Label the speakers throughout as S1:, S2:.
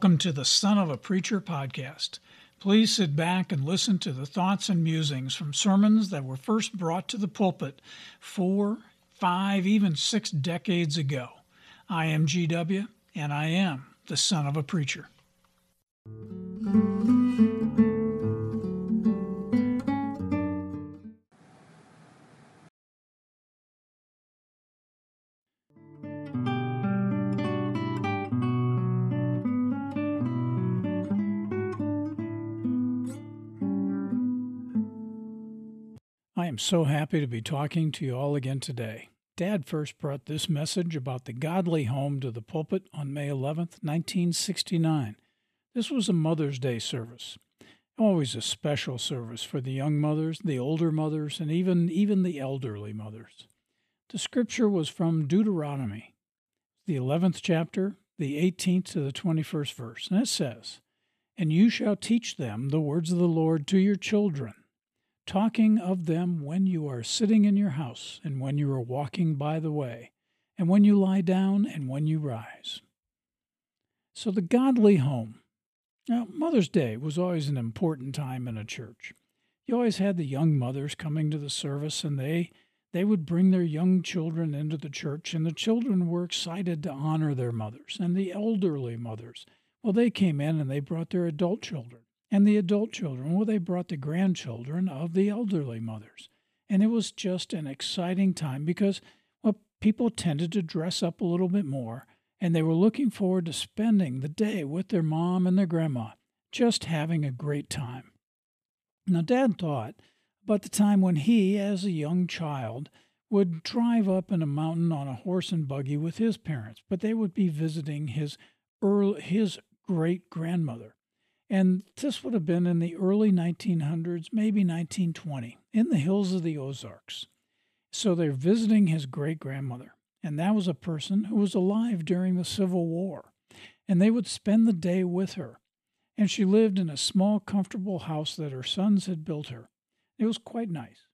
S1: Welcome to the Son of a Preacher podcast. Please sit back and listen to the thoughts and musings from sermons that were first brought to the pulpit four, five, even six decades ago. I am GW, and I am the son of a preacher. Am so happy to be talking to you all again today. Dad first brought this message about the godly home to the pulpit on May 11, 1969. This was a Mother's Day service. Always a special service for the young mothers, the older mothers, and even, even the elderly mothers. The scripture was from Deuteronomy, the 11th chapter, the 18th to the 21st verse, and it says, And you shall teach them the words of the Lord to your children talking of them when you are sitting in your house, and when you are walking by the way, and when you lie down, and when you rise. So, the godly home. Now, Mother's Day was always an important time in a church. You always had the young mothers coming to the service, and they they would bring their young children into the church, and the children were excited to honor their mothers. And the elderly mothers, well, they came in and they brought their adult children and the adult children. Well, they brought the grandchildren of the elderly mothers. And it was just an exciting time because well, people tended to dress up a little bit more, and they were looking forward to spending the day with their mom and their grandma, just having a great time. Now, Dad thought about the time when he, as a young child, would drive up in a mountain on a horse and buggy with his parents, but they would be visiting his early, his great grandmother. And this would have been in the early 1900s, maybe 1920, in the hills of the Ozarks. So they're visiting his great grandmother. And that was a person who was alive during the Civil War. And they would spend the day with her. And she lived in a small, comfortable house that her sons had built her. It was quite nice.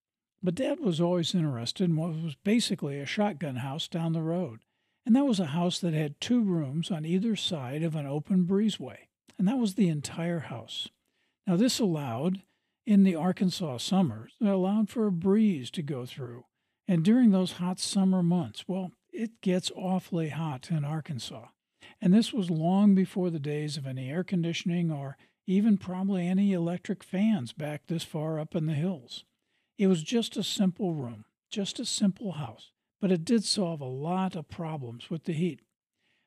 S1: But Dad was always interested in what was basically a shotgun house down the road. And that was a house that had two rooms on either side of an open breezeway and that was the entire house. Now, this allowed, in the Arkansas summers, it allowed for a breeze to go through. And during those hot summer months, well, it gets awfully hot in Arkansas. And this was long before the days of any air conditioning or even probably any electric fans back this far up in the hills. It was just a simple room, just a simple house, but it did solve a lot of problems with the heat.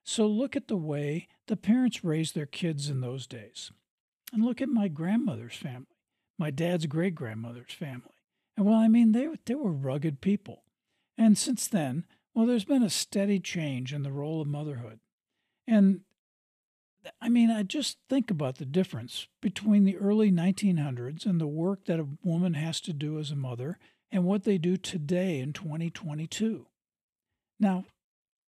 S1: So look at the way the parents raised their kids in those days. And look at my grandmother's family, my dad's great grandmother's family. And well, I mean, they, they were rugged people. And since then, well, there's been a steady change in the role of motherhood. And I mean, I just think about the difference between the early 1900s and the work that a woman has to do as a mother and what they do today in 2022. Now,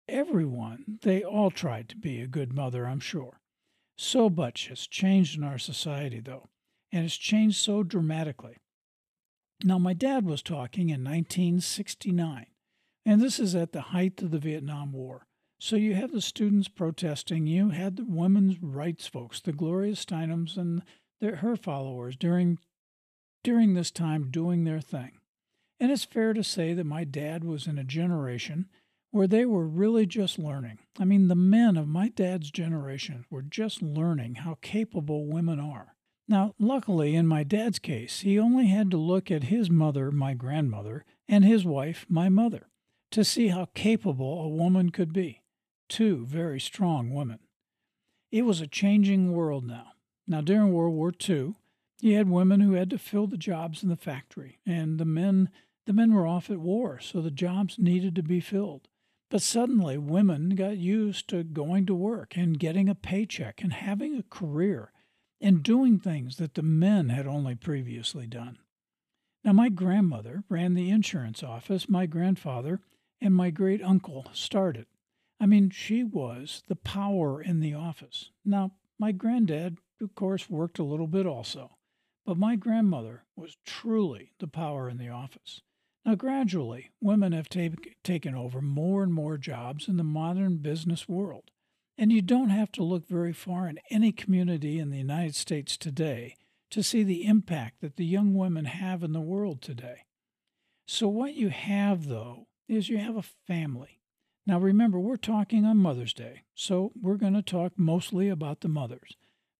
S1: everyone, they all tried to be a good mother, I'm sure. So much has changed in our society, though, and it's changed so dramatically. Now, my dad was talking in 1969, and this is at the height of the Vietnam War. So you have the students protesting, you had the women's rights folks, the Gloria Steinems and their, her followers during during this time doing their thing. And it's fair to say that my dad was in a generation where they were really just learning. I mean, the men of my dad's generation were just learning how capable women are. Now, luckily, in my dad's case, he only had to look at his mother, my grandmother, and his wife, my mother, to see how capable a woman could be. Two very strong women. It was a changing world now. Now, during World War II, you had women who had to fill the jobs in the factory, and the men the men were off at war, so the jobs needed to be filled. But suddenly, women got used to going to work and getting a paycheck and having a career and doing things that the men had only previously done. Now, my grandmother ran the insurance office, my grandfather and my great uncle started. I mean, she was the power in the office. Now, my granddad, of course, worked a little bit also, but my grandmother was truly the power in the office. Now, gradually, women have ta- taken over more and more jobs in the modern business world. And you don't have to look very far in any community in the United States today to see the impact that the young women have in the world today. So, what you have, though, is you have a family. Now, remember, we're talking on Mother's Day, so we're going to talk mostly about the mothers.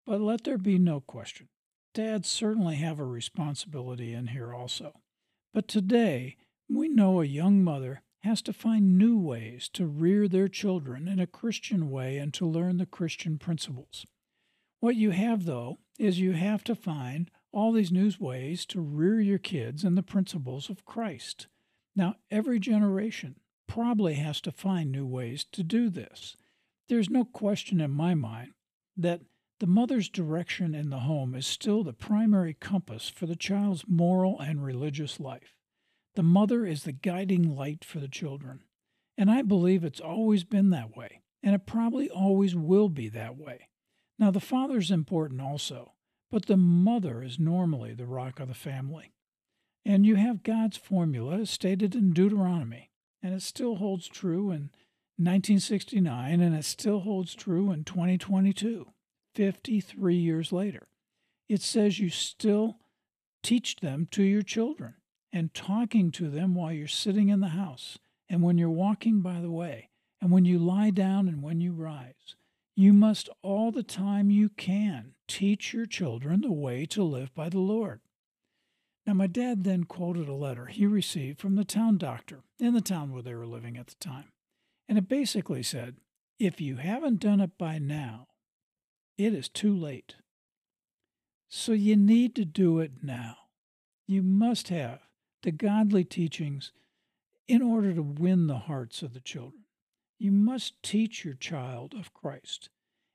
S1: But let there be no question dads certainly have a responsibility in here also. But today, we know a young mother has to find new ways to rear their children in a Christian way and to learn the Christian principles. What you have, though, is you have to find all these new ways to rear your kids in the principles of Christ. Now, every generation probably has to find new ways to do this. There's no question in my mind that the mother's direction in the home is still the primary compass for the child's moral and religious life. The mother is the guiding light for the children. And I believe it's always been that way, and it probably always will be that way. Now, the father's important also, but the mother is normally the rock of the family. And you have God's formula stated in Deuteronomy, and it still holds true in 1969, and it still holds true in 2022, 53 years later. It says you still teach them to your children and talking to them while you're sitting in the house and when you're walking by the way and when you lie down and when you rise. You must all the time you can teach your children the way to live by the Lord. Now, my dad then quoted a letter he received from the town doctor in the town where they were living at the time. And it basically said, If you haven't done it by now, it is too late. So you need to do it now. You must have the godly teachings in order to win the hearts of the children. You must teach your child of Christ.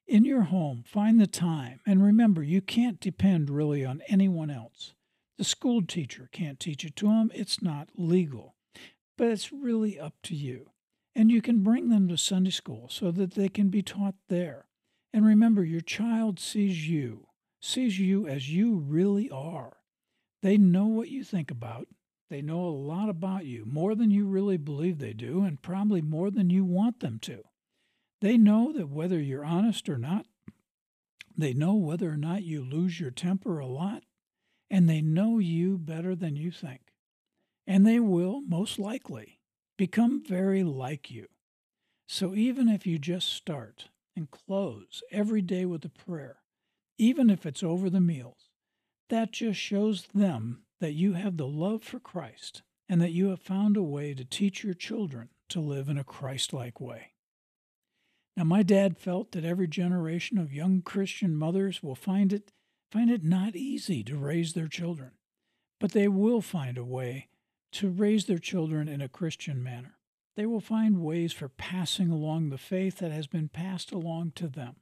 S1: In your home, find the time, and remember, you can't depend really on anyone else. The school teacher can't teach it to them, it's not legal. But it's really up to you. And you can bring them to Sunday school so that they can be taught there. And remember, your child sees you, sees you as you really are. They know what you think about, they know a lot about you, more than you really believe they do, and probably more than you want them to. They know that whether you're honest or not, they know whether or not you lose your temper a lot, and they know you better than you think. And they will, most likely, become very like you. So even if you just start and close every day with a prayer, even if it's over the meals, that just shows them that you have the love for Christ and that you have found a way to teach your children to live in a Christ like way. Now, my dad felt that every generation of young Christian mothers will find it, find it not easy to raise their children, but they will find a way to raise their children in a Christian manner. They will find ways for passing along the faith that has been passed along to them.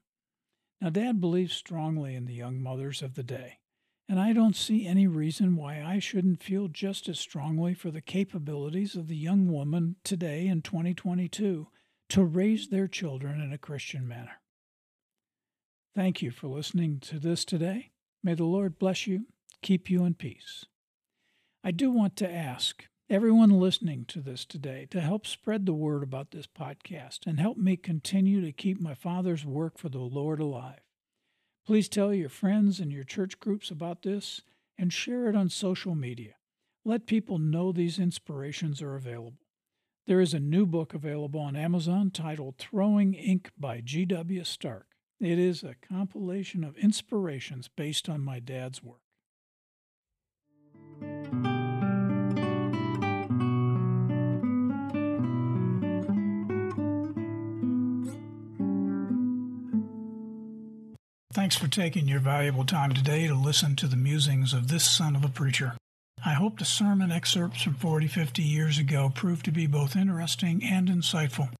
S1: Now, Dad believes strongly in the young mothers of the day. And I don't see any reason why I shouldn't feel just as strongly for the capabilities of the young woman today in 2022 to raise their children in a Christian manner. Thank you for listening to this today. May the Lord bless you, keep you in peace. I do want to ask everyone listening to this today to help spread the word about this podcast and help me continue to keep my Father's work for the Lord alive. Please tell your friends and your church groups about this and share it on social media. Let people know these inspirations are available. There is a new book available on Amazon titled Throwing Ink by G.W. Stark. It is a compilation of inspirations based on my dad's work. Thanks for taking your valuable time today to listen to the musings of this son of a preacher. I hope the sermon excerpts from 40, 50 years ago proved to be both interesting and insightful.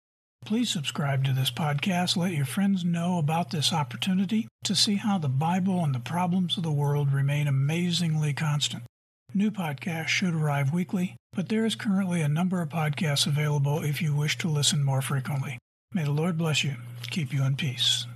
S1: Please subscribe to this podcast. Let your friends know about this opportunity to see how the Bible and the problems of the world remain amazingly constant. New podcasts should arrive weekly, but there is currently a number of podcasts available if you wish to listen more frequently. May the Lord bless you, keep you in peace.